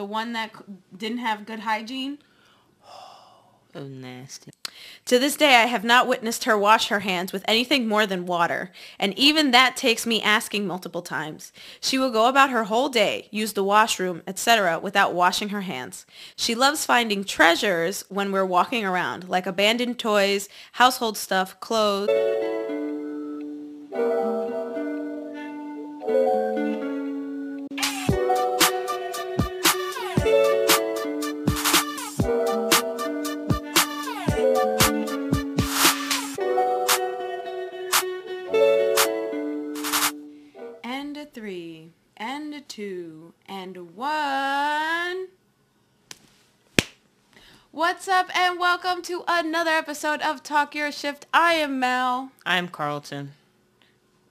The one that didn't have good hygiene. Oh, nasty. To this day, I have not witnessed her wash her hands with anything more than water, and even that takes me asking multiple times. She will go about her whole day, use the washroom, etc., without washing her hands. She loves finding treasures when we're walking around, like abandoned toys, household stuff, clothes. Two. And one. What's up and welcome to another episode of Talk Your Shift. I am Mel. I'm Carlton.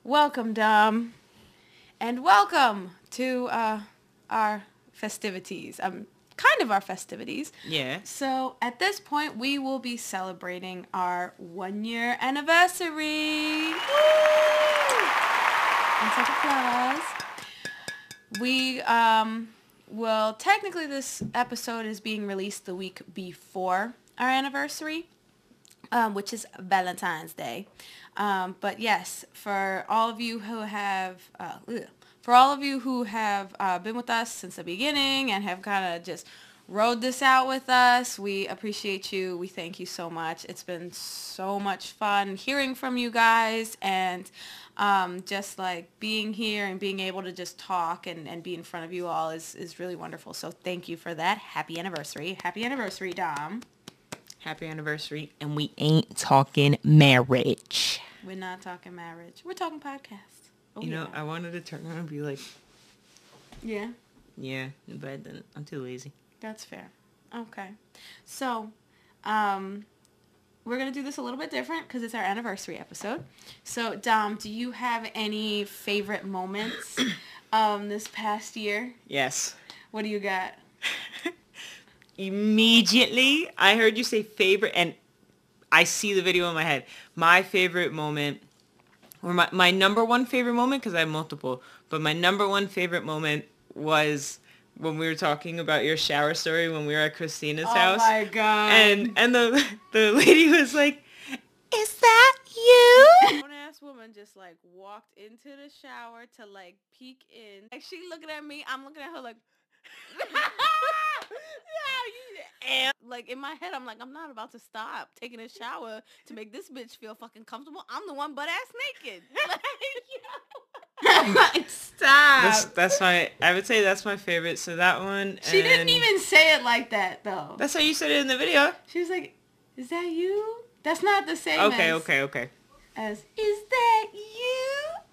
Welcome, Dom. And welcome to uh, our festivities. Um, kind of our festivities. Yeah. So at this point, we will be celebrating our one year anniversary. Woo! And such applause. We um, will technically this episode is being released the week before our anniversary, um, which is Valentine's Day. Um, but yes, for all of you who have uh, for all of you who have uh, been with us since the beginning and have kind of just rode this out with us, we appreciate you. We thank you so much. It's been so much fun hearing from you guys and um, just like being here and being able to just talk and, and be in front of you all is, is really wonderful. So thank you for that. Happy anniversary. Happy anniversary, Dom. Happy anniversary. And we ain't talking marriage. We're not talking marriage. We're talking podcast. Oh, you know, yeah. I wanted to turn around and be like, yeah, yeah, but I didn't. I'm too lazy. That's fair. Okay. So, um, we're going to do this a little bit different because it's our anniversary episode. So, Dom, do you have any favorite moments um, this past year? Yes. What do you got? Immediately, I heard you say favorite, and I see the video in my head. My favorite moment, or my, my number one favorite moment, because I have multiple, but my number one favorite moment was when we were talking about your shower story when we were at Christina's oh house. Oh my god. and and the the lady was like, "Is that you?" grown ass woman just like walked into the shower to like peek in. Like she looking at me, I'm looking at her like yeah, you, and like in my head I'm like I'm not about to stop taking a shower to make this bitch feel fucking comfortable. I'm the one butt ass naked. like, stop. That's that's my. I would say that's my favorite. So that one. she didn't even say it like that though. That's how you said it in the video. She was like, "Is that you?" That's not the same. Okay, as, okay, okay. As is that you?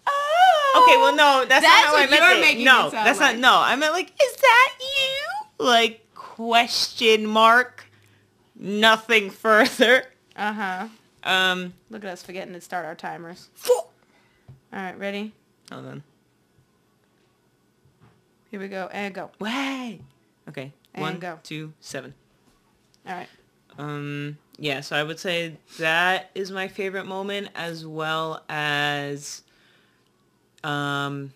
Oh. Okay, well, no, that's, That's not how I meant it. no, it that's like. not. No, I meant like, is that you? Like question mark. Nothing further. Uh huh. Um. Look at us forgetting to start our timers. All right, ready? On. Here we go. And go. Way. Okay. And One, go. two, seven. All right. Um, yeah, so I would say that is my favorite moment as well as um,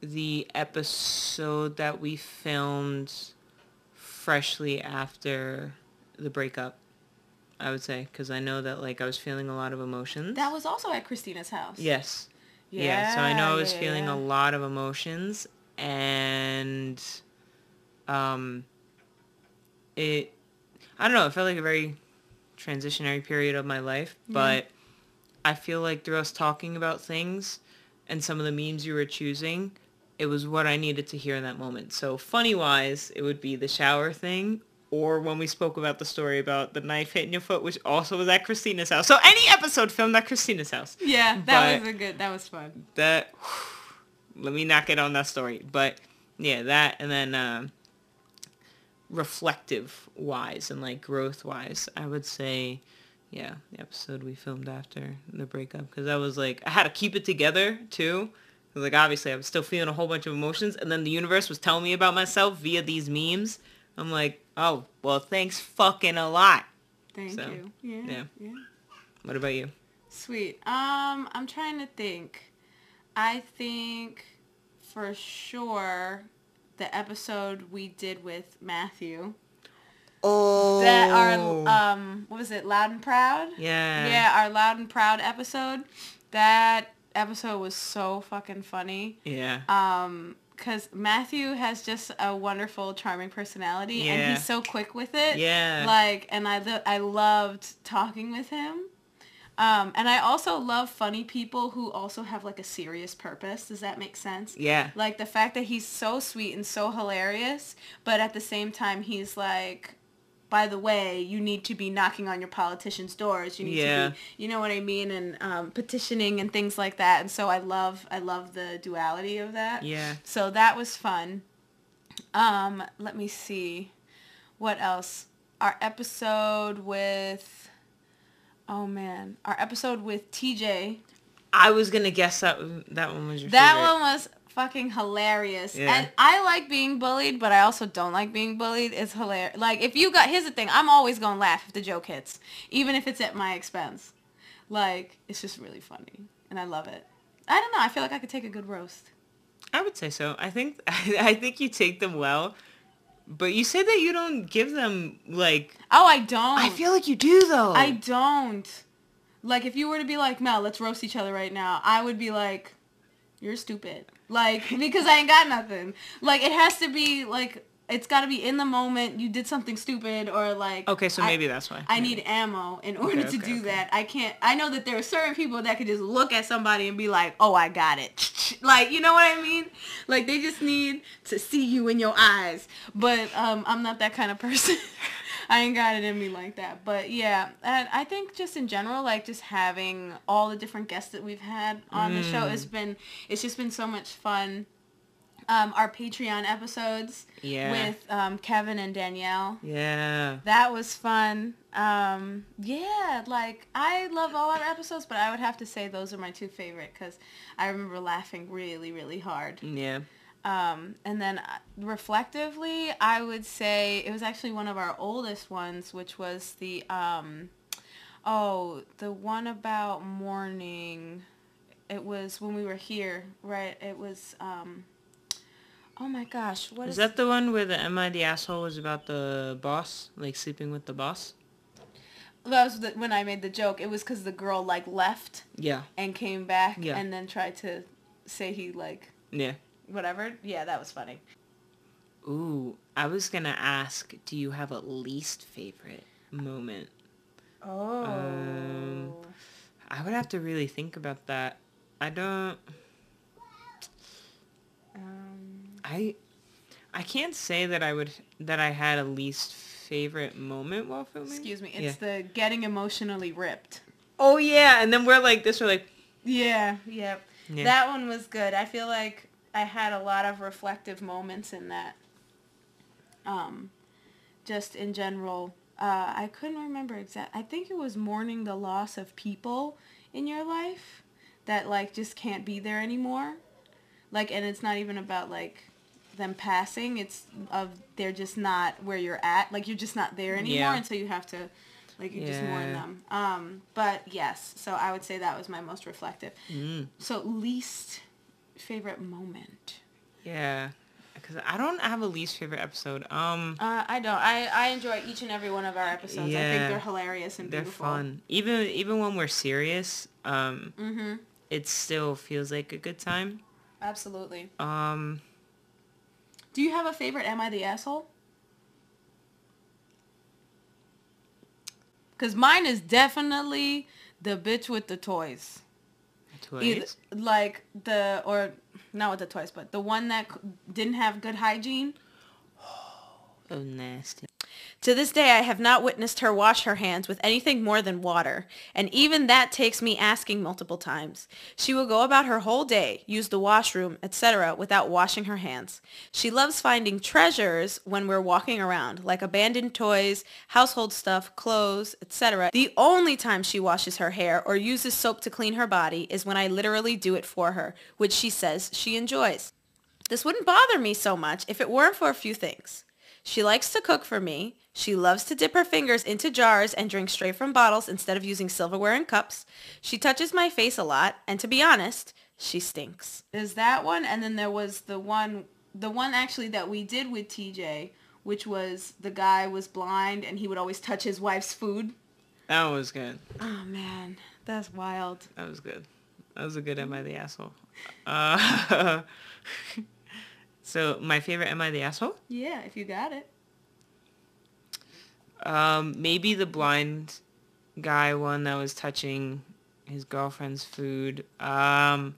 the episode that we filmed freshly after the breakup. I would say because I know that like I was feeling a lot of emotions. That was also at Christina's house. yes. Yeah. so I know I was yeah, feeling yeah. a lot of emotions and um it I don't know, it felt like a very transitionary period of my life, but I feel like through us talking about things and some of the memes you were choosing, it was what I needed to hear in that moment. So funny wise, it would be the shower thing or when we spoke about the story about the knife hitting your foot, which also was at Christina's house. So any episode filmed at Christina's house Yeah, that But- was a good. That was fun. that let me not get on that story but yeah that and then um reflective wise and like growth wise i would say yeah the episode we filmed after the breakup because I was like i had to keep it together too. like obviously i was still feeling a whole bunch of emotions and then the universe was telling me about myself via these memes i'm like oh well thanks fucking a lot Thank So, you. Yeah, yeah. yeah. what about you Sweet. Um, I'm trying to think. I think for sure the episode we did with Matthew. Oh. That our um what was it? Loud and Proud? yeah. Yeah, our Loud and Proud episode. That episode was so fucking funny. Yeah. Um cuz Matthew has just a wonderful charming personality and he's so quick with it. Yeah. Like and I lo- I loved talking with him. Um, and I also love funny people who also have like a serious purpose. Does that make sense? yeah. Like the fact that he's so sweet and so hilarious, but at the same time he's like, by the way, you need to be knocking on your politicians' doors. You need Yeah. to be, you know what I mean, and um, petitioning and things like that. And so I love, I love the duality of that. Yeah. So that was fun. Um, let me see, what else? Our episode with, oh man, our episode with TJ. I was gonna guess that that one was your That favorite. one was fucking hilarious. Yeah. And I like being bullied, but I also don't like being bullied. It's hilarious. Like if you got here's the thing, I'm always gonna laugh if the joke hits. Even if it's at my expense. Like, it's just really funny. And I love it. I don't know, I feel like I could take a good roast. I would say so. I think I think you take them well, but you say that you don't give them like. Oh, I don't. I feel like you do though. I don't. Like if you were to be like, Mel, let's roast each other right now, I would be like, You're stupid. Like, because I ain't got nothing. Like it has to be like it's gotta be in the moment, you did something stupid or like Okay, so I- maybe that's why. I need ammo in order Okay, to okay, do okay. that. I can't. I know that there are certain people that could just look at somebody and be like, "Oh, I got it." like, you know what I mean? Like they just need to see you in your eyes. But um, I'm not that kind of person. I ain't got it in me like that. But yeah, and I think just in general, like just having all the different guests that we've had on the show Mm. has been. It's just been so much fun. Um, our Patreon episodes Yeah. with um, Kevin and Danielle. Yeah. That was fun. Um, yeah, like I love all our episodes, but I would have to say those are my two favorite because I remember laughing really, really hard. Yeah. Um, and then uh, reflectively, I would say it was actually one of our oldest ones, which was the um, oh, the one about mourning. It was when we were here, right? It was um, oh my gosh, what Is is that the one where the Am I the asshole was about the boss, like sleeping with the boss? That was the, when I made the joke. It was because the girl like left Yeah. and came back Yeah. and then tried to say he like Yeah. Whatever. Yeah, that was funny. Ooh, I was gonna ask, do you have a least favorite moment? Oh. Um, I would have to really think about that. I don't. Um, I. I can't say that I would that I had a least favorite moment while filming. excuse me. It's the getting emotionally ripped. Oh yeah, and then we're like this. We're like, Yeah. Yep. Yeah. That one was good. I feel like I had a lot of reflective moments in that. Um, just in general, uh, I couldn't remember exact. I think it was mourning the loss of people in your life that like just can't be there anymore. Like, and it's not even about like them passing. It's of they're just not where you're at. Like you're just not there anymore, Yeah. and so you have to. Like you just mourn them. Um, but yes, so I would say that was my most reflective. mm, So least favorite moment. yeah, because I don't have a least favorite episode. Um, Uh, I don't. I, I enjoy each and every one of our episodes. I think Yeah. they're hilarious and they're beautiful. fun. Even even when we're serious, um, Mm-hmm. it still feels like a good time. Absolutely. Um, Do you have a favorite Am I the Asshole? Because mine is definitely the bitch with the toys. Toys. Either, like the, or not with the toys, but the one that didn't have good hygiene. Oh, nasty. To this day, I have not witnessed her wash her hands with anything more than water, and even that takes me asking multiple times. She will go about her whole day, use the washroom, etc., without washing her hands. She loves finding treasures when we're walking around, like abandoned toys, household stuff, clothes, etc. The only time she washes her hair or uses soap to clean her body is when I literally do it for her, which she says she enjoys. This wouldn't bother me so much if it weren't for a few things. She likes to cook for me. She loves to dip her fingers into jars and drink straight from bottles instead of using silverware and cups. She touches my face a lot, and to be honest, she stinks. Is that one? And then there was the one the one actually that we did with TJ, which was the guy was blind and he would always touch his wife's food. That was good. Oh man, that's wild. That was good. That was a good Am I the Asshole. Uh, so my favorite Am I the Asshole? Yeah, if you got it. Um, maybe the blind guy one that was touching his girlfriend's food. Um,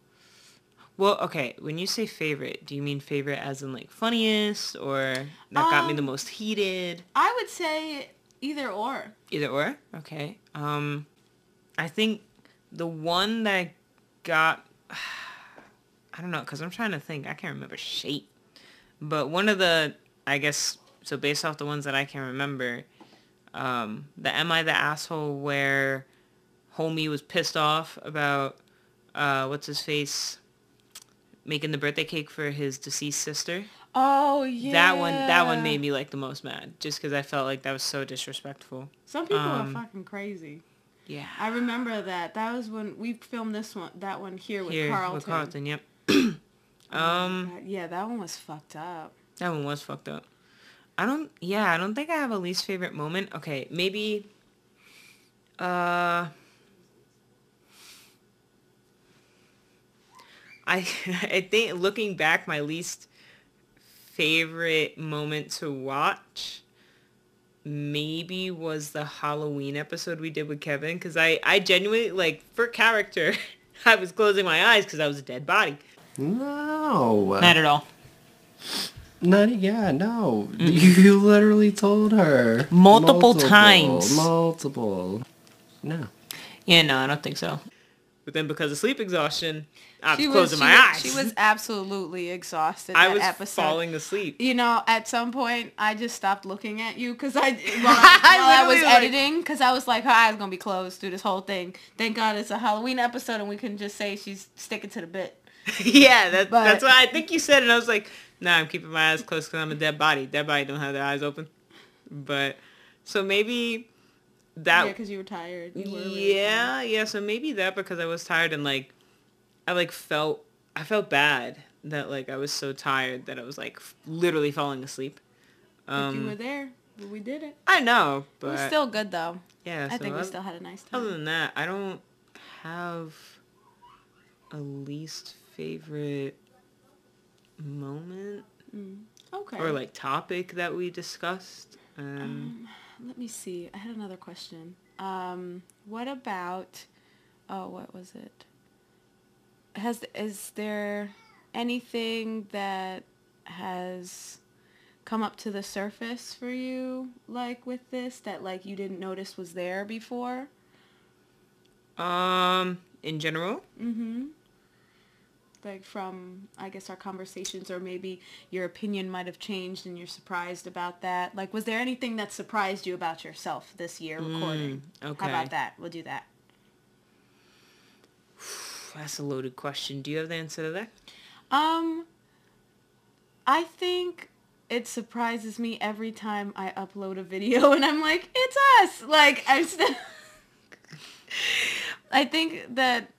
well, okay. When you say favorite, do you mean favorite as in like funniest or that got me the Um, most heated? I would say either or. Either or. Okay. Um, I think the one that got, I don't know, cause I'm trying to think. I can't remember shape, but one of the, I guess, so based off the ones that I can remember, um, the Am I the Asshole where homie was pissed off about, uh, what's his face, making the birthday cake for his deceased sister. Oh yeah. That one, that one made me like the most mad, just because I felt like that was so disrespectful. Some people um, are fucking crazy. Yeah. I remember that. That was when we filmed this one. That one here with Here Carlton. with Carlton, yep. Oh um, God, Yeah, that one was fucked up. that one was fucked up. I don't. Yeah, I don't think I have a least favorite moment. Okay, maybe. Uh. I I think looking back, my least favorite moment to watch maybe was the Halloween episode we did with Kevin because I I genuinely like for character I was closing my eyes because I was a dead body. No. Not at all. Not yeah, no. You literally told her Multiple times. Multiple. No. Yeah, no, I don't think so. But then because of sleep exhaustion, I was She closing she my eyes. She was absolutely exhausted. I that was episode. falling asleep. You know, at some point, I just stopped looking at you because I, while I, I while I was like- editing, because I was like, her eyes gonna be closed through this whole thing. Thank God it's a Halloween episode, and we can just say she's sticking to the bit. yeah, that, But- that's what I think you said, and I was like, nah, I'm keeping my eyes closed because I'm a dead body. Dead body don't have their eyes open. But so maybe that yeah, because you were tired. You were really yeah, yeah. So maybe that because I was tired and like I like felt I felt bad that like I was so tired that I was like f- literally falling asleep. tired. But you Um, were there. But we did it. I know, but It was still good though. yeah. I so think we oth- still had a nice time. Other than that, I don't have a least favorite moment Mm. Okay. or like topic that we discussed. Um, Let me see. I had another question. Um, what about? Oh, what was it? Has is there anything that has come up to the surface for you, like with this, that like you didn't notice was there before? um, in general, Mm-hmm. Like from, I guess, our conversations, or maybe your opinion might have changed and you're surprised about that. Like, was there anything that surprised you about yourself this year recording? Mm, okay. How about that? We'll do that. that's a loaded question. Do you have the answer to that? Um, I think it surprises me every time I upload a video and I'm like, it's us. Like, I'm still... I think that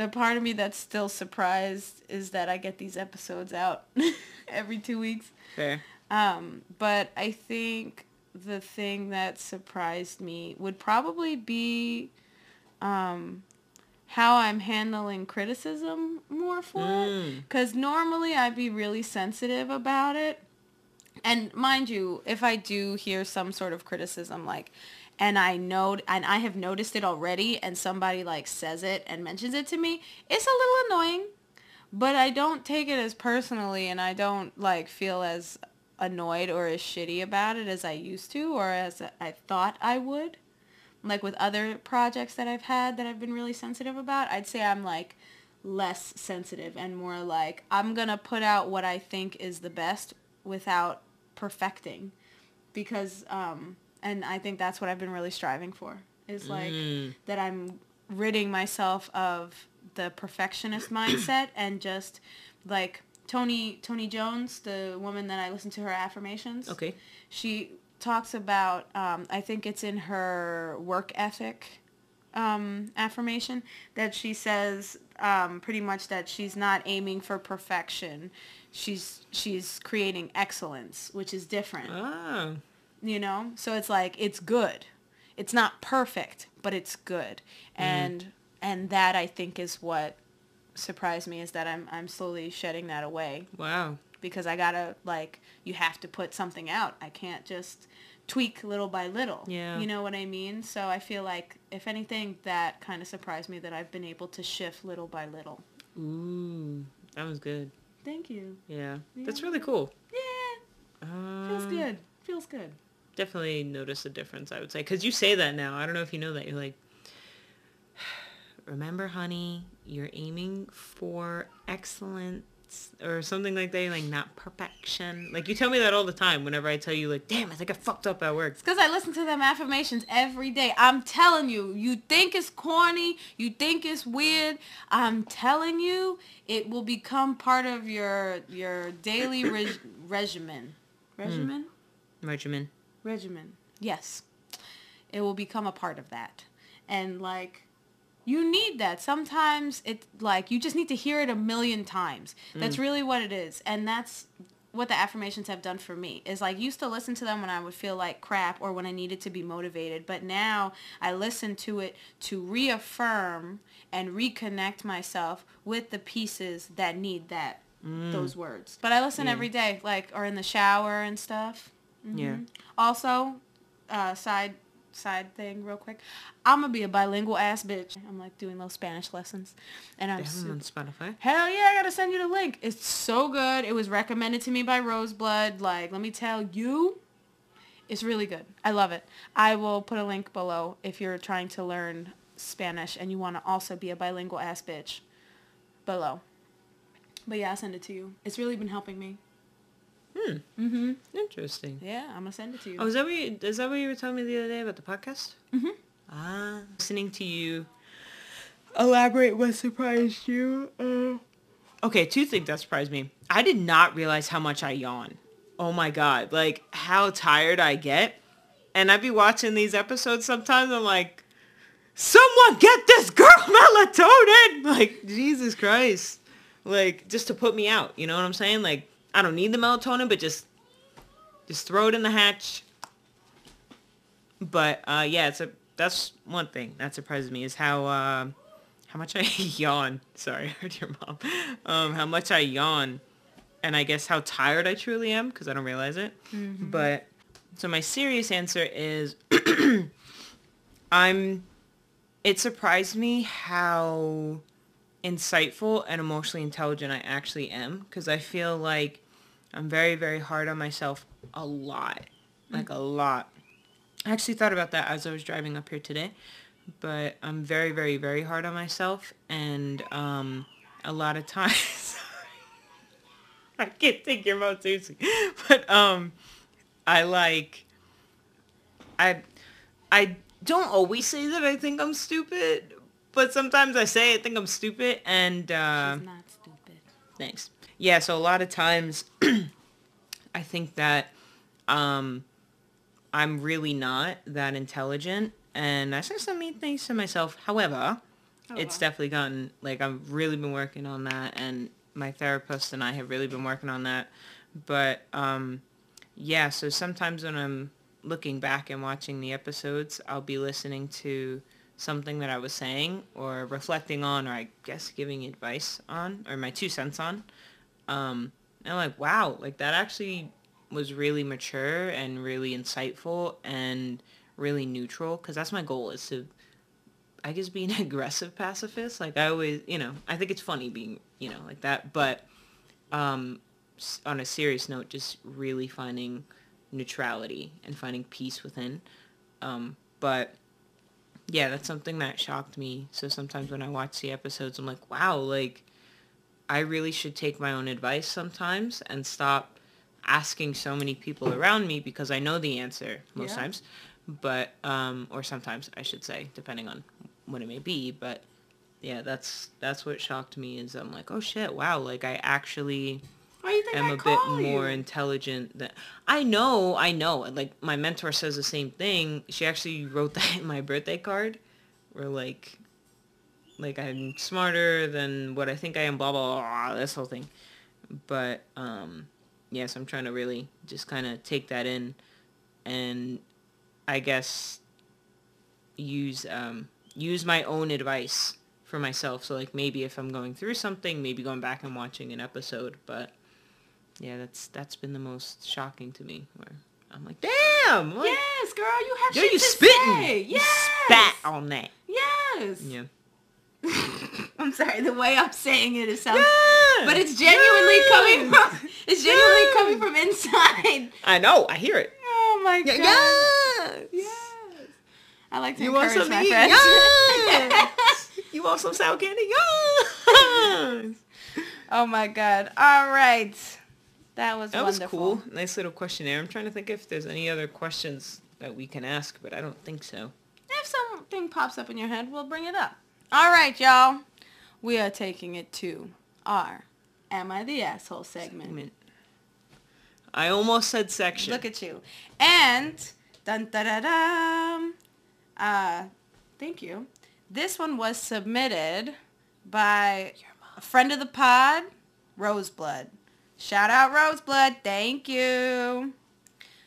the part of me that's still surprised is that I get these episodes out every two weeks. Fair. Um, but I think the thing that surprised me would probably be um, how I'm handling criticism more for it. Mm. Because normally I'd be really sensitive about it. And mind you, if I do hear some sort of criticism, like, and I know, and I have noticed it already, and somebody like says it and mentions it to me, it's a little annoying. But I don't take it as personally, and I don't like feel as annoyed or as shitty about it as I used to, or as I thought I would. Like with other projects that I've had that I've been really sensitive about, I'd say I'm like less sensitive and more like I'm gonna put out what I think is the best without perfecting because um and I think that's what I've been really striving for is like Mm. that I'm ridding myself of the perfectionist mindset and just like Tony Tony Jones, the woman that I listen to her affirmations. Okay. She talks about um, I think it's in her work ethic um, affirmation that she says um, pretty much that she's not aiming for perfection. she's she's creating excellence, which is different. Oh. You know? So it's like it's good. It's not perfect but it's good. And and that i think is what surprised me is that i'm i'm slowly shedding that away. Wow. because i gotta like you have to put something out. I can't just tweak little by little. Yeah. you know what i mean? So i feel like if anything that kind of surprised me that i've been able to shift little by little. Ooh. That was good. thank you. Yeah. That's really cool. yeah. Um, feels good. Feels good Definitely notice a difference, I would say. Because you say that now. I don't know if you know that. You're like, remember, honey, you're aiming for excellence or something like that. You're like, not perfection. Like, you tell me that all the time whenever I tell you, like, damn, I think I fucked up at work. It's because I listen to them affirmations every day. I'm telling you, you think it's corny, you think it's weird. I'm telling you, it will become part of your your daily reg- regimen. Hmm. Regimen? Regimen. Regimen. Yes. It will become a part of that. And like you need that. Sometimes it like you just need to hear it a million times. That's mm. really what it is. And that's what the affirmations have done for me is like used to listen to them when I would feel like crap or when I needed to be motivated, but now I listen to it to reaffirm and reconnect myself with the pieces that need that mm. those words. But I listen Yeah. every day, like or in the shower and stuff. Yeah. Mhm. Also, uh, side side thing real quick. I'm gonna be a bilingual ass bitch. I'm like doing little Spanish lessons, and I'm su- on Spotify. Hell yeah! I gotta send you the link. It's so good. It was recommended to me by Roseblood. Like, let me tell you, it's really good. I love it. I will put a link below if you're trying to learn Spanish and you want to also be a bilingual ass bitch. Below. But yeah, I'll send it to you. It's really been helping me. Hmm. Mm-hmm. Interesting. Yeah, I'm gonna send it to you. Oh, is that what you, is that what you were telling me the other day about the podcast? Mm-hmm. Ah, listening to you elaborate what surprised you. Uh... Okay, two things that surprised me. I did not realize how much I yawn. Oh my god, like how tired I get. And I'd be watching these episodes sometimes. I'm like, someone get this girl melatonin. Like Jesus Christ, like just to put me out. You know what I'm saying? Like I don't need the melatonin, but just just throw it in the hatch. But uh, yeah, it's a that's one thing that surprises me is how uh, how much I yawn. Sorry, I heard your mom. Um, how much I yawn, and I guess how tired I truly am because I don't realize it. But so my serious answer is I'm. It surprised me how insightful and emotionally intelligent I actually am because I feel like I'm very, very hard on myself a lot. Like a lot. I actually thought about that as I was driving up here today. But I'm very, very, very hard on myself. And um, a lot of times... I can't take your mouth seriously. But um, I like... I I don't always say that I think I'm stupid. But sometimes I say I think I'm stupid. And... Uh, She's not stupid. Thanks. Yeah, so a lot of times I think that um, I'm really not that intelligent and I say some mean things to myself. However, it's wow. definitely gotten, like I've really been working on that and my therapist and I have really been working on that. But um, yeah, so sometimes when I'm looking back and watching the episodes, I'll be listening to something that I was saying or reflecting on or I guess giving advice on or my two cents on. Um, and I'm like, wow, like that actually was really mature and really insightful and really neutral because that's my goal is to, I guess, be an aggressive pacifist. Like I always, you know, I think it's funny being, you know, like that. But um, on a serious note, just really finding neutrality and finding peace within. Um, but yeah, that's something that shocked me. So sometimes when I watch the episodes, I'm like, wow, like I really should take my own advice sometimes and stop asking so many people around me because I know the answer most Yeah. times. But um or sometimes I should say, depending on what it may be. But yeah, that's that's what shocked me is I'm like, oh shit, wow, like I actually Why do you think am I a bit more you? intelligent than I know, I know. Like my mentor says the same thing. She actually wrote that in my birthday card. Where like like I'm smarter than what I think I am, blah blah blah, this whole thing. But um, yes, I'm trying to really just kind of take that in, and I guess use um, use my own advice for myself. So like maybe if I'm going through something, maybe going back and watching an episode. But yeah, that's that's been the most shocking to me. Where I'm like, damn, like, yes, girl, you have yo, shit you to spitting, say. you Yes. spat on that. Yes. Yeah. I'm sorry, the way I'm saying it, it sounds. Yeah. But it's genuinely Yeah. coming from. It's genuinely Yeah. coming from inside. I know. I hear it. Oh my god. Yes. Yes. I like to You want encourage some my eat? friends. Yes. you want some sour candy? Yes. oh my god. All right. That was That was cool. Nice little questionnaire. I'm trying to think if there's any other questions that we can ask, but I don't think so. If something pops up in your head, we'll bring it up. All right, y'all. We are taking it to our Am I the Asshole segment. Segment. I almost said section. Look at you. And, dun da da dum. Uh, thank you. This one was submitted by a friend of the pod, Roseblood. Shout out Roseblood. Thank you.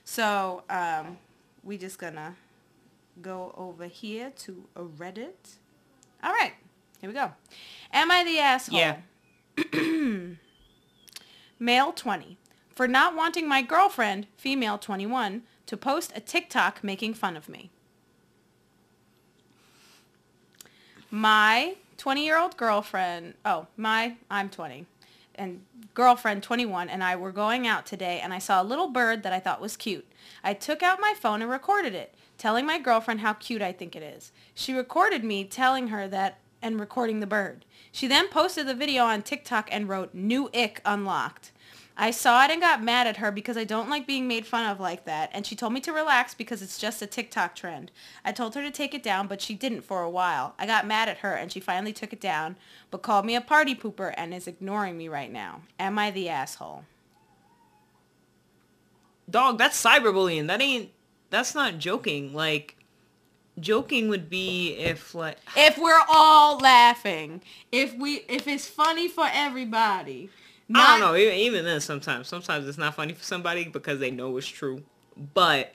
So, um, we just gonna go over here to a Reddit. All right. Here we go. Am I the asshole? Yeah. Male 20. For not wanting my girlfriend, female 21, to post a TikTok making fun of me. My 20-year-old girlfriend, oh, my, I'm 20, and girlfriend 21 and I were going out today and I saw a little bird that I thought was cute. I took out my phone and recorded it, telling my girlfriend how cute I think it is. She recorded me telling her that and recording the bird. She then posted the video on TikTok and wrote, new ick unlocked. I saw it and got mad at her because I don't like being made fun of like that, and she told me to relax because it's just a TikTok trend. I told her to take it down, but she didn't for a while. I got mad at her, and she finally took it down, but called me a party pooper and is ignoring me right now. Am I the asshole? Dog, that's cyberbullying. That ain't, that's not joking. Like, joking would be if, like, If we're all laughing, if we, if it's funny for everybody. I don't know. Even, even then, sometimes, sometimes it's not funny for somebody because they know it's true. But,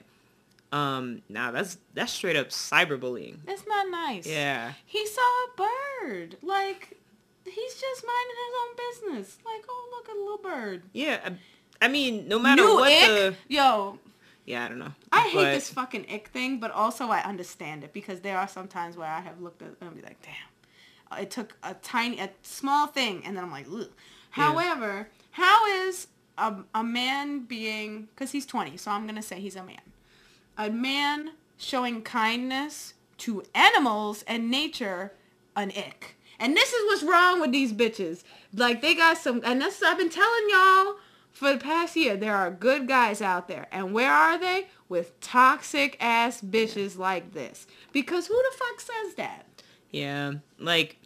um, nah, that's that's straight up cyberbullying. It's not nice. Yeah. He saw a bird. Like, he's just minding his own business. Like, oh, look at a little bird. Yeah. I, I mean, no matter New what ick? the, Yo, yeah, I don't know. I hate this fucking ick thing, but also I understand it because there are some times where I have looked at and be like, damn, Uh, it took a tiny, a small thing, and then I'm like, ugh. However, how is a, a man being, because he's 20, so I'm going to say he's a man, a man showing kindness to animals and nature an ick. And this is what's wrong with these bitches. Like they got some, and that's I've been telling y'all for the past year. There are good guys out there, and where are they? With toxic ass bitches like this. Because who the fuck says that? Yeah, like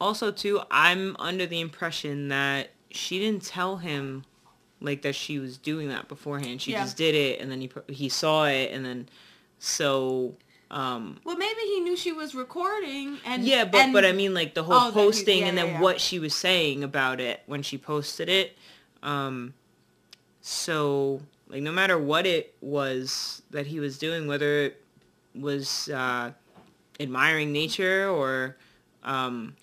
also too, I'm under the impression that she didn't tell him like that she was doing that beforehand. She Yeah. just did it, and then he he saw it, and then so um Well, maybe he knew she was recording, and yeah, but and- but I mean like the whole Oh, posting yeah, and then yeah. what she was saying about it when she posted it. Um, so like no matter what it was that he was doing, whether it was uh, admiring nature or um,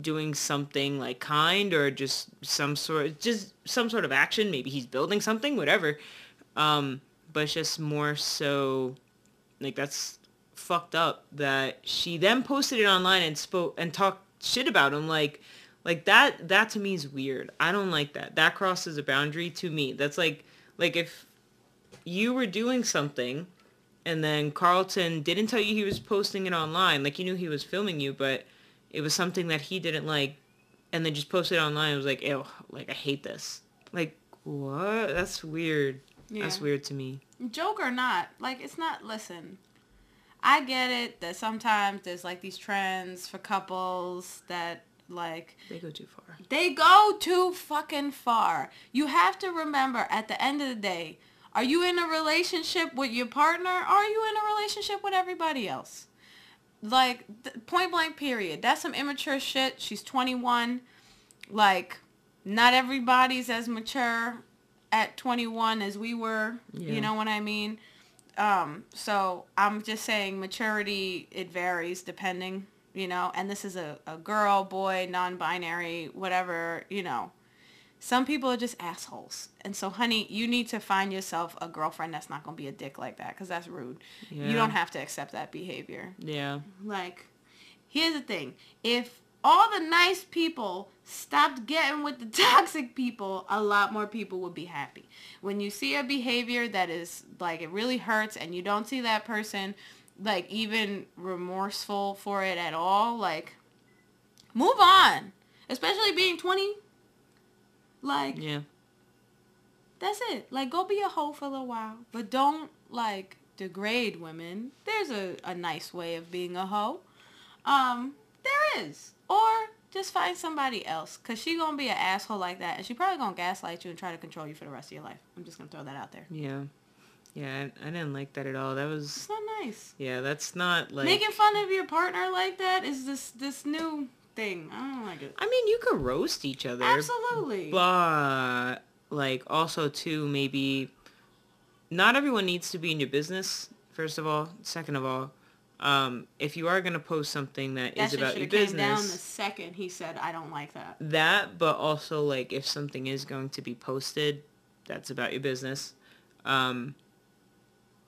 doing something like kind or just some sort just some sort of action, maybe he's building something, whatever. Um, but it's just more so like that's fucked up that she then posted it online and spoke and talked shit about him. Like like that that to me is weird. I don't like that. That crosses a boundary to me. That's like like if you were doing something and then carlton didn't tell you he was posting it online like you knew he was filming you but it was something that he didn't like and then just posted it online it was like ew like i hate this like what that's weird that's weird to me joke or not, like it's not. Listen, I get it that sometimes there's like these trends for couples that like they go too far they go too fucking far. You have to remember at the end of the day, are you in a relationship with your partner? Or are you in a relationship with everybody else? Like th- point blank period. That's some immature shit. She's 21. Like not everybody's as mature at 21 as we were. Yeah. You know what I mean? Um, so I'm just saying maturity, it varies depending, you know, and this is a, a girl, boy, non-binary, whatever, you know. Some people are just assholes. And so, honey, you need to find yourself a girlfriend that's not going to be a dick like that because that's rude. Yeah. You don't have to accept that behavior. Yeah. Like, here's the thing. If all the nice people stopped getting with the toxic people, a lot more people would be happy. When you see a behavior that is like it really hurts and you don't see that person like even remorseful for it at all, like move on. Especially being 20. Like Yeah. that's it. Like, go be a hoe for a little while, but don't like degrade women. There's a, a nice way of being a hoe. Um, there is. Or just find somebody else, cause she gonna be an asshole like that, and she probably gonna gaslight you and try to control you for the rest of your life. I'm just gonna throw that out there. Yeah. Yeah, I, I didn't like that at all. That was It's not nice. yeah, that's not like Making fun of your partner like that is this this new thing. I don't like it. I mean, you could roast each other. Absolutely. But like also too maybe not everyone needs to be in your business, first of all. Second of all, um, if you are gonna post something that that is about your came down the second he said I don't like that. that but also like if something is going to be posted that's about your business, um,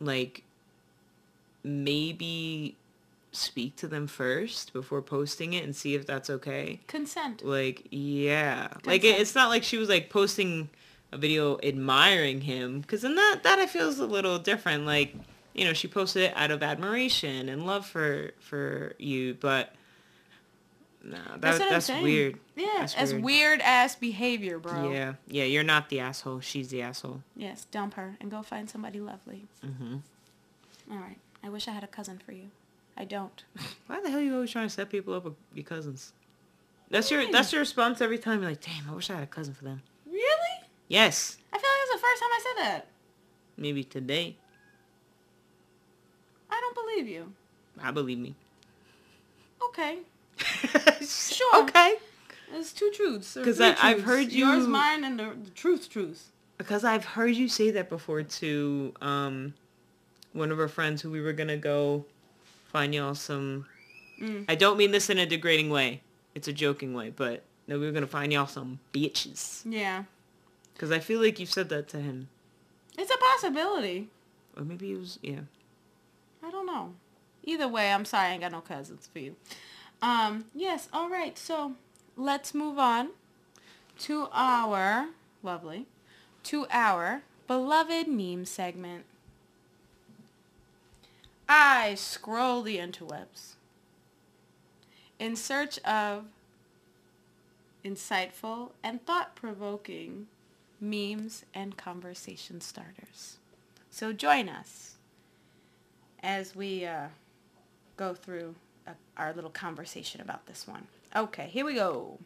like maybe speak to them first before posting it and see if that's okay. Consent. Like, yeah. Like, it, it's not like she was, like, posting a video admiring him. Because then that, that I feel is a little different. Like, you know, she posted it out of admiration and love for, for you. But, no, that, That's that's weird. Yeah, That's as weird. weird ass behavior, bro. Yeah. Yeah, you're not the asshole. She's the asshole. Yes, dump her and go find somebody lovely. Mm-hmm. All right. I wish I had a cousin for you. I don't. Why the hell are you always trying to set people up with your cousins? That's your that's your response every time. You're like, damn, I wish I had a cousin for them. Really? Yes. I feel like that's the first time I said that. Maybe today. I don't believe you. I believe me. Okay. sure. Okay. It's two truths. Because I've heard Yours, mine, and the, the truth, truth. Because I've heard you say that before to um, one of our friends who we were gonna go find y'all some. Mm. I don't mean this in a degrading way. It's a joking way, but no, we were gonna find y'all some bitches. Yeah. Because I feel like you've said that to him, It's a possibility. or maybe it was yeah. I don't know. Either way, I'm sorry I ain't got no cousins for you. Um, yes, all right. So let's move on to our lovely, to our beloved meme segment. I scroll the interwebs in search of insightful and thought-provoking memes and conversation starters. So join us as we uh, go through uh, our little conversation about this one. Okay, here we go.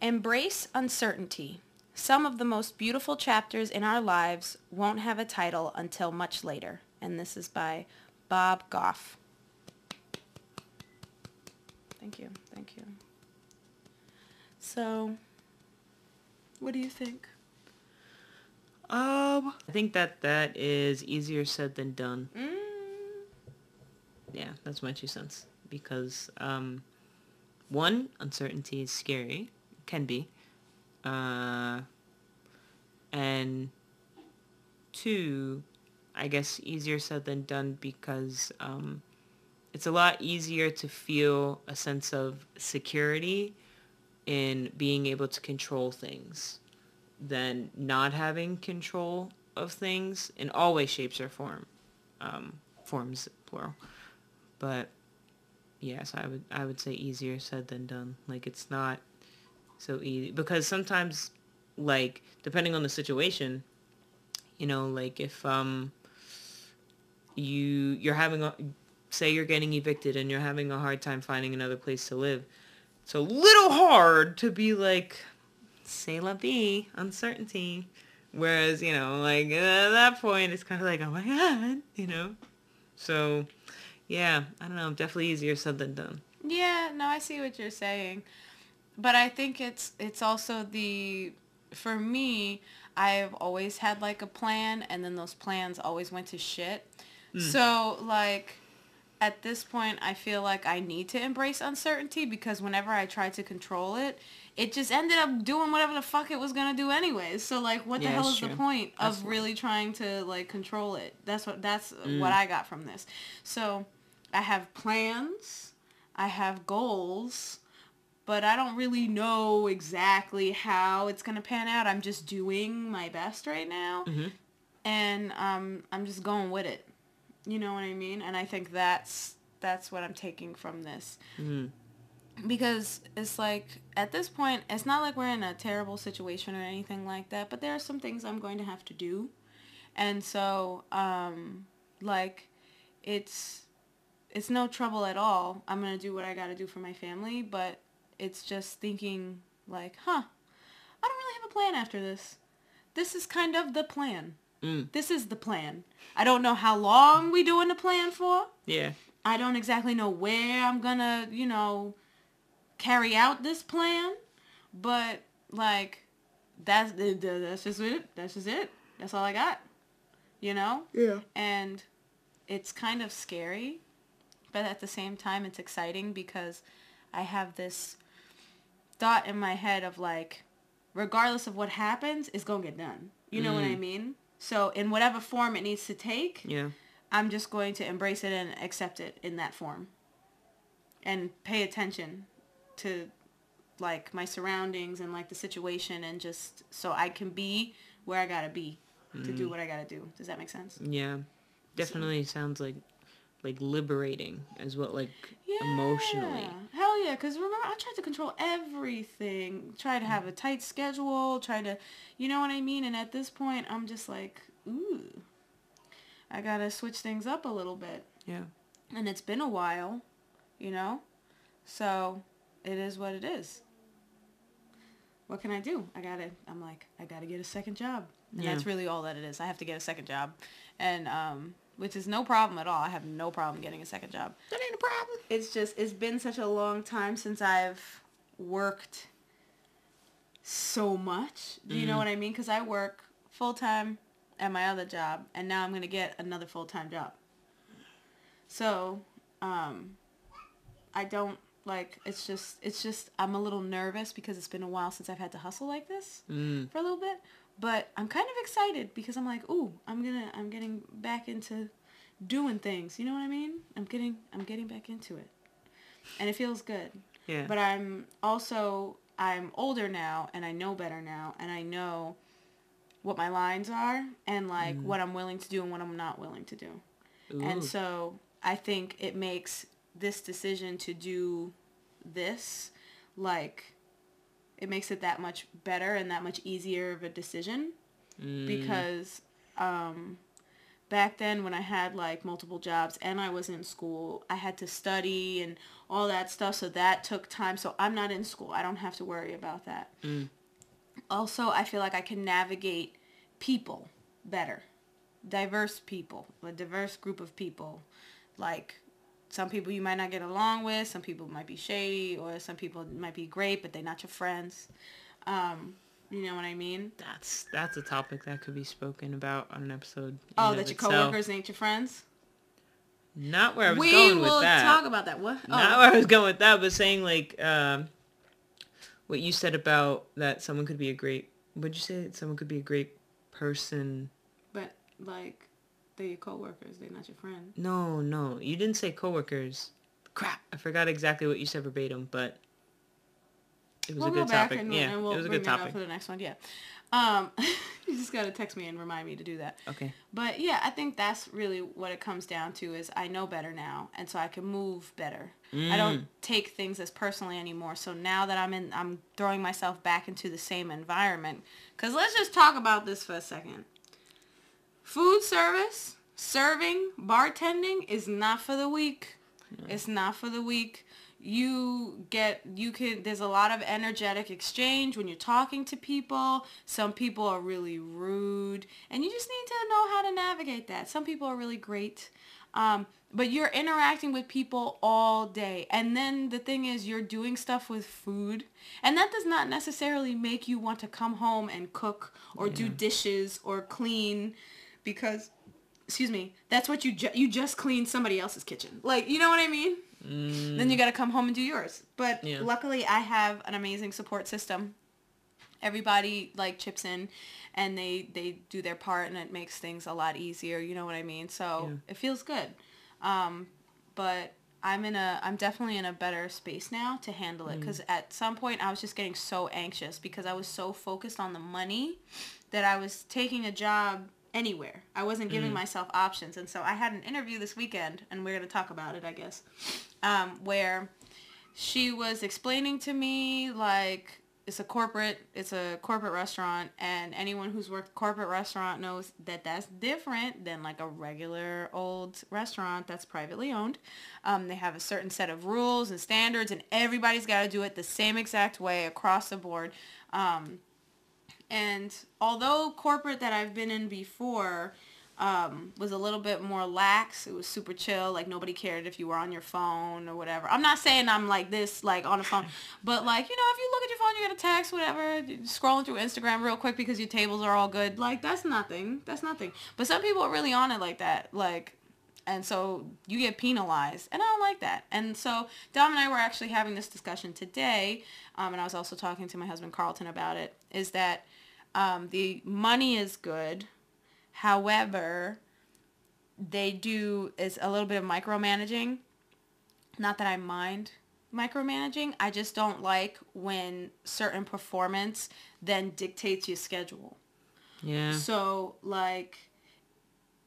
Embrace uncertainty. Some of the most beautiful chapters in our lives won't have a title until much later. And this is by Bob Goff. Thank you. Thank you. So, what do you think? Um, I think that that is easier said than done. Mm, Yeah, that's my two cents. Because um, one, uncertainty is scary, can be, uh, and two, I guess easier said than done because um, it's a lot easier to feel a sense of security in being able to control things than not having control of things in all ways, shapes, or form. Um, forms, plural. But yes, I would I would say easier said than done. Like it's not so easy because sometimes, like depending on the situation, you know, like if um you you're having a say you're getting evicted and you're having a hard time finding another place to live, it's a little hard to be like, say la vie, uncertainty. Whereas, you know, like at that point, it's kind of like, oh my God, you know? So, yeah, I don't know, definitely easier said than done. Yeah, no, I see what you're saying. But I think it's it's also the for me I've always had like a plan and then those plans always went to shit. So like at this point I feel like I need to embrace uncertainty because whenever I tried to control it, it just ended up doing whatever the fuck it was gonna do anyways. So like what the hell is the true. point of Absolutely. really trying to like control it? That's what that's Mm. what I got from this. So I have plans, I have goals, but I don't really know exactly how it's gonna pan out. I'm just doing my best right now, Mhm. and um, I'm just going with it. You know what I mean? And I think that's that's what I'm taking from this Mhm. because it's like at this point it's not like we're in a terrible situation or anything like that but there are some things i'm going to have to do and so um like it's it's no trouble at all i'm going to do what i got to do for my family but it's just thinking like huh i don't really have a plan after this this is kind of the plan Mm. this is the plan i don't know how long we doing the plan for Yeah. I don't exactly know where I'm gonna, you know, carry out this plan, but like that's th- th- that's just it. That's just it. That's all I got. You know? Yeah. And it's kind of scary, but at the same time it's exciting because I have this thought in my head of like regardless of what happens, it's going to get done. You know what I mm. mean? So in whatever form it needs to take, Yeah. I'm just going to embrace it and accept it in that form. And pay attention to like my surroundings and like the situation and just so I can be where I gotta be to do mm. what I gotta do. Does that make sense? Yeah. Definitely sounds like like liberating as well, like emotionally. Hell yeah, because remember, I tried to control everything. Try to have a tight schedule. Try to, you know what I mean? And at this point, I'm just like, ooh, I gotta switch things up a little bit. Yeah. and it's been a while, you know? So it is what it is. What can I do? I gotta, I'm like, I gotta get a second job. And Yeah. that's really all that it is. I have to get a second job. And, um, which is no problem at all. I have no problem getting a second job. That ain't a problem. It's just, it's been such a long time since I've worked so much. Do you know what I mean? Because I work full time at my other job, and now I'm going to get another full time job. So, um, I don't like. It's just. It's just. I'm a little nervous because it's been a while since I've had to hustle like this Mm. for a little bit. But I'm kind of excited because I'm like, ooh, I'm gonna. I'm getting back into doing things. You know what I mean? I'm getting. I'm getting back into it, and it feels good. Yeah. But I'm also I'm older now and I know better now and I know what my lines are and like mm. what I'm willing to do and what I'm not willing to do. Ooh. And so I think it makes this decision to do this like it makes it that much better and that much easier of a decision Mm. because um back then when I had like multiple jobs and I was in school, I had to study and all that stuff. So that took time. So I'm not in school. I don't have to worry about that. Mm. Also, I feel like I can navigate people better. Diverse people, a diverse group of people. Like some people you might not get along with, some people might be shady, or some people might be great, but they're not your friends. Um, you know what I mean? That's that's a topic that could be spoken about on an episode. Oh, that your itself. coworkers ain't your friends? Not where I was we going will with that. We will talk about that. What? Not Oh. where I was going with that, but saying like um, what you said about that someone could be a great. Would you say that someone could be a great person? But like, they're your coworkers. They're not your friend. No, no, you didn't say coworkers. Crap, I forgot exactly what you said verbatim, but it was we'll a go good back topic. and, yeah, and we'll it was a good topic. for the next one. Yeah. Um, you just gotta text me and remind me to do that. Okay. But yeah, I think that's really what it comes down to is I know better now, and so I can move better. I Mm. don't take things as personally anymore. So now that I'm in, I'm throwing myself back into the same environment. Cause let's just talk about this for a second. Food service, serving, bartending is not for the weak. It's not for the weak. You get, you can, there's a lot of energetic exchange when you're talking to people. Some people are really rude and you just need to know how to navigate that. Some people are really great. Um, but you're interacting with people all day. And then the thing is you're doing stuff with food. And that does not necessarily make you want to come home and cook or do dishes or clean because excuse me, that's what you ju- you just cleaned somebody else's kitchen. Like, you know what I mean? Then you got to come home and do yours. But Yeah. luckily I have an amazing support system. Everybody like chips in and they they do their part and it makes things a lot easier, you know what I mean? So, Yeah. it feels good. Um, but I'm in a I'm definitely in a better space now to handle it cuz at some point I was just getting so anxious because I was so focused on the money that I was taking a job anywhere. I wasn't giving myself options. And so I had an interview this weekend and we're going to talk about it, I guess. Um, where she was explaining to me like it's a corporate it's a corporate restaurant and anyone who's worked corporate restaurant knows that that's different than like a regular old restaurant that's privately owned um, they have a certain set of rules and standards and everybody's got to do it the same exact way across the board um, and although corporate that i've been in before um, was a little bit more lax. It was super chill. Like nobody cared if you were on your phone or whatever. I'm not saying I'm like this, like on a phone, but like you know, if you look at your phone, you get a text, whatever, scrolling through Instagram real quick because your tables are all good. Like that's nothing. That's nothing. But some people are really on it like that. Like and so you get penalized and i don't like that and so dom and i were actually having this discussion today um, and i was also talking to my husband carlton about it is that um, the money is good. However they do is a little bit of micromanaging. Not that i mind micromanaging. I just don't like when certain performance then dictates your schedule. Yeah. so like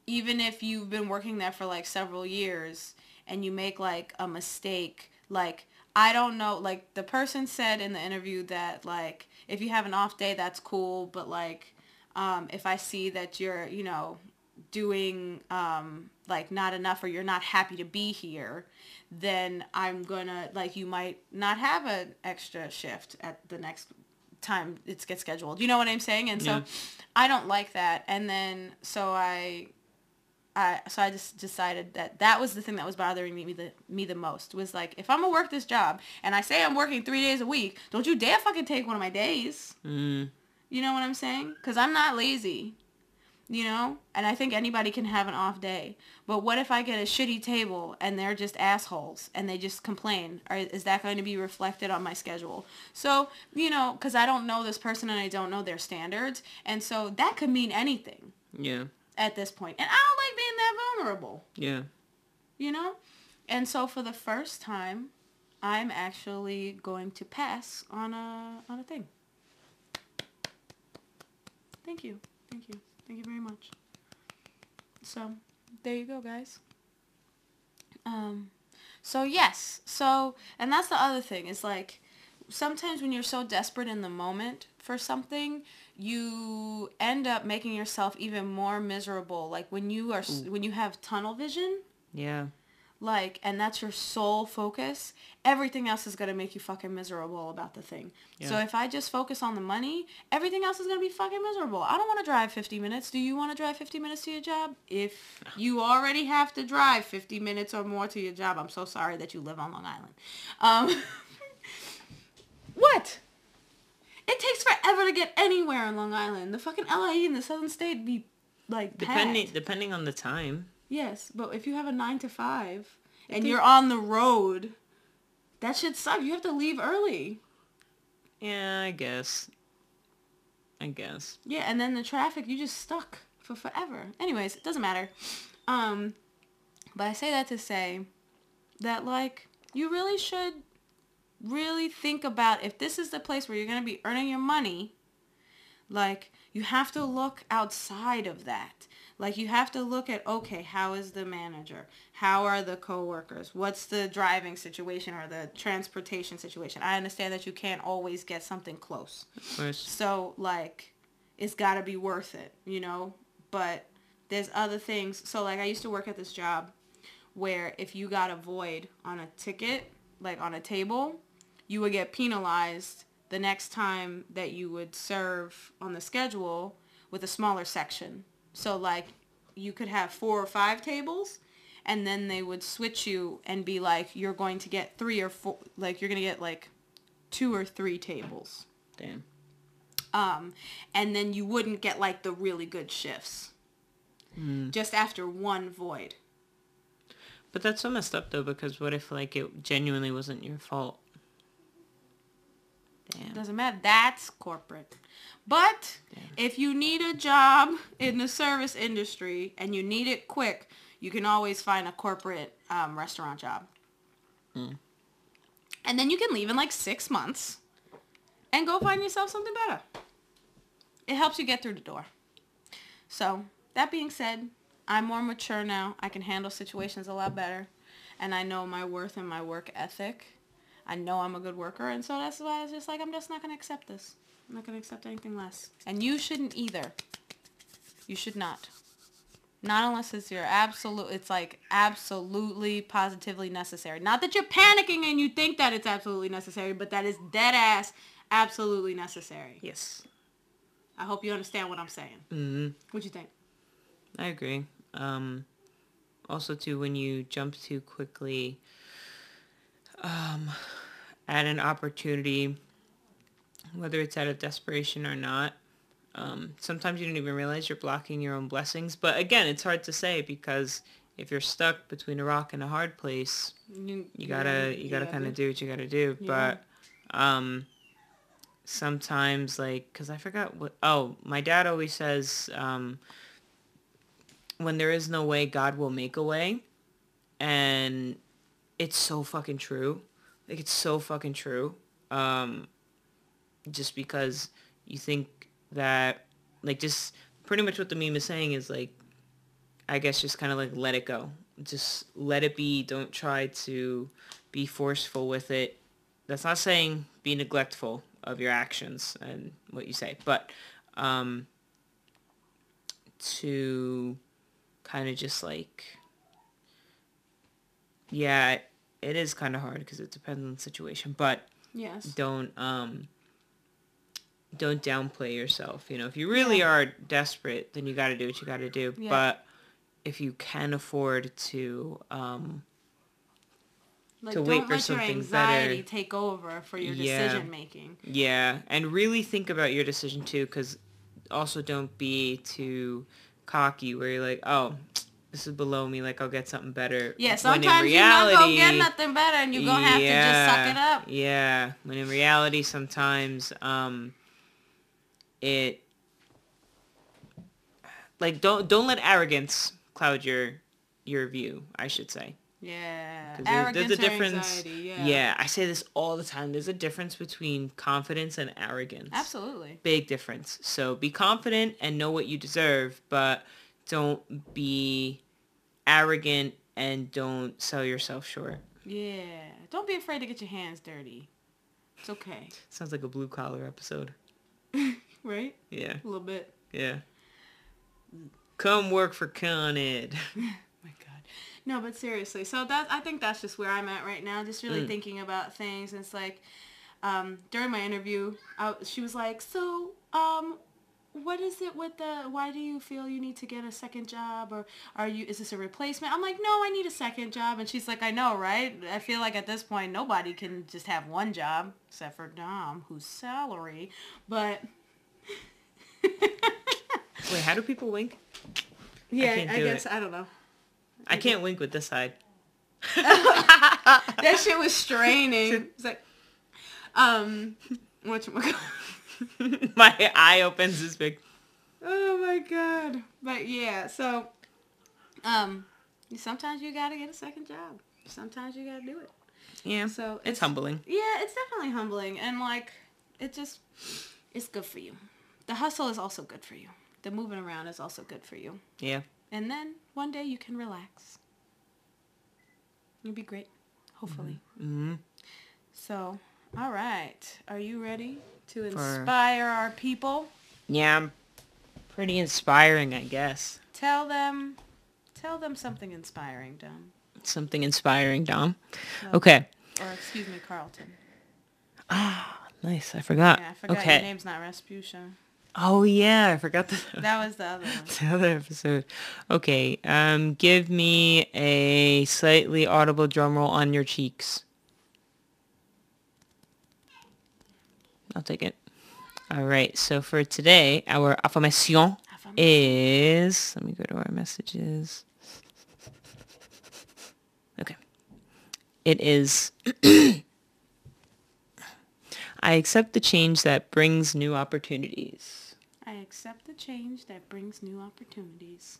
even if you've been working there for like several years and you make like a mistake, like I don't know, like the person said in the interview that like if you have an off day that's cool, but like um if I see that you're, you know, doing um like not enough or you're not happy to be here, then I'm gonna like you might not have an extra shift at the next time it gets scheduled. You know what I'm saying? And so Yeah. I don't like that. And then so I I so I just decided that that was the thing that was bothering me the me the most was like if I'm gonna work this job and I say I'm working three days a week, don't you dare fucking take one of my days. Mm. You know what I'm saying? Because I'm not lazy. You know? And I think anybody can have an off day. But what if I get a shitty table and they're just assholes and they just complain? Or is that going to be reflected on my schedule? So, you know, because I don't know this person and I don't know their standards. And so that could mean anything Yeah. At this point. And I don't like being that vulnerable Yeah. you know? And so for the first time, I'm actually going to pass on a on a thing. Thank you. Thank you. Thank you very much. So, there you go, guys. Um so yes. So, and that's the other thing. Is like sometimes when you're so desperate in the moment for something, you end up making yourself even more miserable. Like when you are s when you have tunnel vision, Yeah. like and that's your sole focus. Everything else is going to make you fucking miserable about the thing. Yeah. so if i just focus on the money everything else is going to be fucking miserable. I don't want to drive 50 minutes. Do you want to drive 50 minutes to your job? If you already have to drive 50 minutes or more to your job i'm so sorry that you live on long island. Um what it takes forever to get anywhere in long island the fucking la in the southern state be like Depending packed. depending on the time. Yes, but if you have a nine to five and you're on the road, that should suck. You have to leave early. Yeah, I guess. I guess. Yeah, and then the traffic, you just stuck for forever. Anyways, it doesn't matter. Um, but I say that to say that like you really should really think about if this is the place where you're gonna be earning your money. Like you have to look outside of that. Like you have to look at okay, how is the manager? How are the coworkers? What's the driving situation or the transportation situation? I understand that you can't always get something close. Course. So like it's got to be worth it, you know? But there's other things. So like I used to work at this job where if you got a void on a ticket, like on a table, you would get penalized the next time that you would serve on the schedule with a smaller section. So like you could have four or five tables and then they would switch you and be like, you're going to get three or four, like you're going to get like two or three tables. Damn. Um, and then you wouldn't get like the really good shifts. Just after one void. But that's so messed up though, because what if like it genuinely wasn't your fault? Damn. Doesn't matter. That's corporate. But if you need a job in the service industry and you need it quick, you can always find a corporate um, restaurant job. And then you can leave in like six months and go find yourself something better. It helps you get through the door. So that being said, I'm more mature now. I can handle situations a lot better. And I know my worth and my work ethic. I know I'm a good worker. And so that's why I was just like, I'm just not going to accept this. I'm not going to accept anything less. And you shouldn't either. You should not. Not unless it's your absolute, it's like absolutely positively necessary. Not that you're panicking and you think that it's absolutely necessary, but that is dead ass absolutely necessary. Yes. I hope you understand what I'm saying. Mm-hmm. What you think? I agree. Um, also, too, when you jump too quickly um, at an opportunity, whether it's out of desperation or not, um, sometimes you don't even realize you're blocking your own blessings. But again, it's hard to say because if you're stuck between a rock and a hard place, You, you gotta you gotta kind of do what you gotta do. But um, sometimes like, cause I forgot what. Oh, my dad always says, um, when there is no way, God will make a way, and it's so fucking true. Like it's so fucking true. Um, just because you think that, like, just pretty much what the meme is saying is like, I guess just kind of like let it go. Just let it be. Don't try to be forceful with it. That's not saying be neglectful of your actions and what you say, but um, to kind of just like, yeah, it is kind of hard because it depends on the situation, but Yes. don't um don't downplay yourself you know if you really are desperate then you got to do what you got to do Yeah. but if you can afford to um Like, to don't wait for let something your anxiety better. take over for your Yeah. decision making. yeah and really think about your decision too because also don't be too cocky where you're like oh this is below me like i'll get something better Yeah, When in sometimes you're not gonna get nothing better, and you're gonna have to just suck it up. Yeah, when in reality, sometimes um, it like don't don't let arrogance cloud your your view. I should say. Yeah, arrogance there's a difference. anxiety. Yeah. I say this all the time. There's a difference between confidence and arrogance. absolutely. Big difference. So be confident and know what you deserve, but don't be arrogant and don't sell yourself short. Yeah, don't be afraid to get your hands dirty. It's okay, Sounds like a blue collar episode. right? Yeah. A little bit. Yeah. Come work for Con Ed. my god no but seriously so that i think that's just where i'm at right now just really Mm. thinking about things it's like um, during my interview I, she was like so um, what is it with the why do you feel you need to get a second job or are you is this a replacement i'm like no i need a second job and she's like i know right i feel like at this point nobody can just have one job except for dom whose salary but Wait, how do people wink? yeah can't I, guess it. i don't know I can't wink with this side. that shit was straining. It's like, um, what My eye opens this big. Oh my god! But yeah, so, um, sometimes you gotta get a second job. Sometimes you gotta do it. Yeah. So It's humbling. Yeah, it's definitely humbling, and like, it just, it's good for you. The hustle is also good for you. The moving around is also good for you. Yeah. And then one day you can relax. You'll be great, hopefully. hmm So, all right. Are you ready to For- inspire our people? Yeah, I'm pretty inspiring, I guess. Tell them, tell them something inspiring, Dom. Something inspiring, Dom. Oh. Okay. Or excuse me, Carlton. Ah, nice. I forgot. Yeah, I forgot okay. your name's not Rasputia. Oh yeah, I forgot the, That was the other one. the other episode. Okay, um, give me a slightly audible drum roll on your cheeks. I'll take it. All right, so for today, our affirmation Affirmation. is, let me go to our messages. Okay. It is, I accept the change that brings new opportunities. I accept the change that brings new opportunities.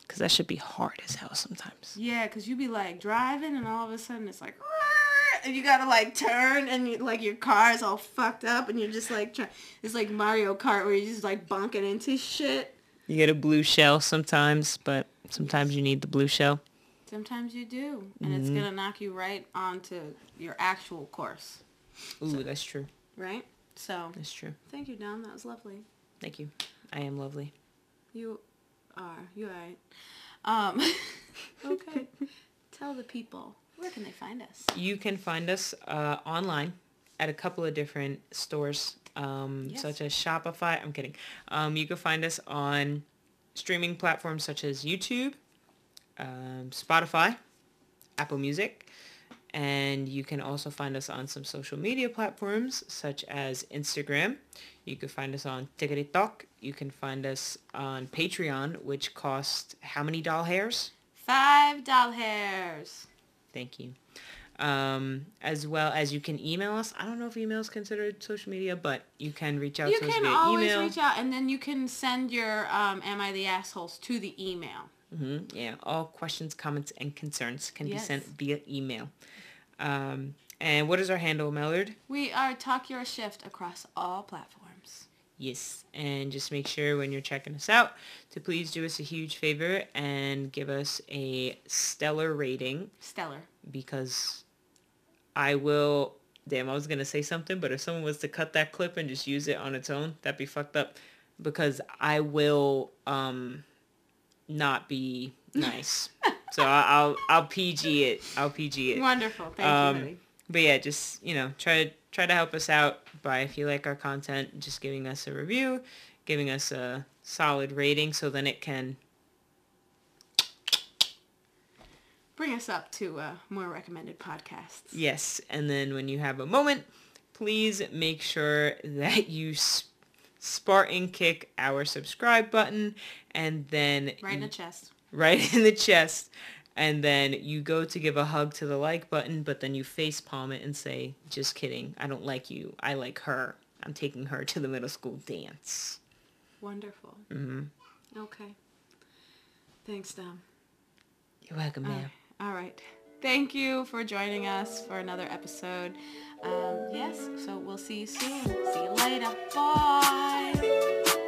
Because that should be hard as hell sometimes. Yeah, because you be like driving and all of a sudden it's like, and you gotta like turn and you, like your car is all fucked up and you're just like, try- it's like Mario Kart where you're just like bonking into shit. You get a blue shell sometimes, but sometimes you need the blue shell. Sometimes you do, and it's gonna knock you right onto your actual course, Ooh, that's true. right? So, That's true. thank you, Dom. That was lovely. Thank you. I am lovely. You are. You alright. Um, okay. Tell the people where can they find us? You can find us uh, online at a couple of different stores, um, Yes. such as Shopify. I'm kidding. Um, you can find us on streaming platforms such as YouTube, um, Spotify, Apple Music, and you can also find us on some social media platforms such as Instagram. You can find us on TikTok. You can find us on Patreon, which costs how many doll hairs? Five doll hairs. Thank you. Um, as well as you can email us. I don't know if email is considered social media, but you can reach out You to us can via always email. reach out, and then you can send your um, "Am I the assholes" to the email. hmm Yeah, all questions, comments, and concerns can be sent via email. Um, and what is our handle, Mellard? We are Talk Your Shift across all platforms. Yes, and just make sure when you're checking us out to please do us a huge favor and give us a stellar rating Stellar. because I will. Damn, I was gonna say something, but if someone was to cut that clip and just use it on its own, that'd be fucked up. Because I will um not be nice. so I'll I'll PG it. I'll PG it. Wonderful. Thank Um, you. But yeah, just you know, try try to help us out by if you like our content, just giving us a review, giving us a solid rating, so then it can Bring us up to uh, more recommended podcasts. Yes, and then when you have a moment, please make sure that you s- Spartan kick our subscribe button and then Right in the chest. right in the chest and then you go to give a hug to the like button but then you face palm it and say just kidding i don't like you i like her i'm taking her to the middle school dance Wonderful. Mm-hmm. Okay. Thanks, Dom. you're welcome ma'am right. All right. Thank you for joining us for another episode. Um, yes, so we'll see you soon. See you later. Bye.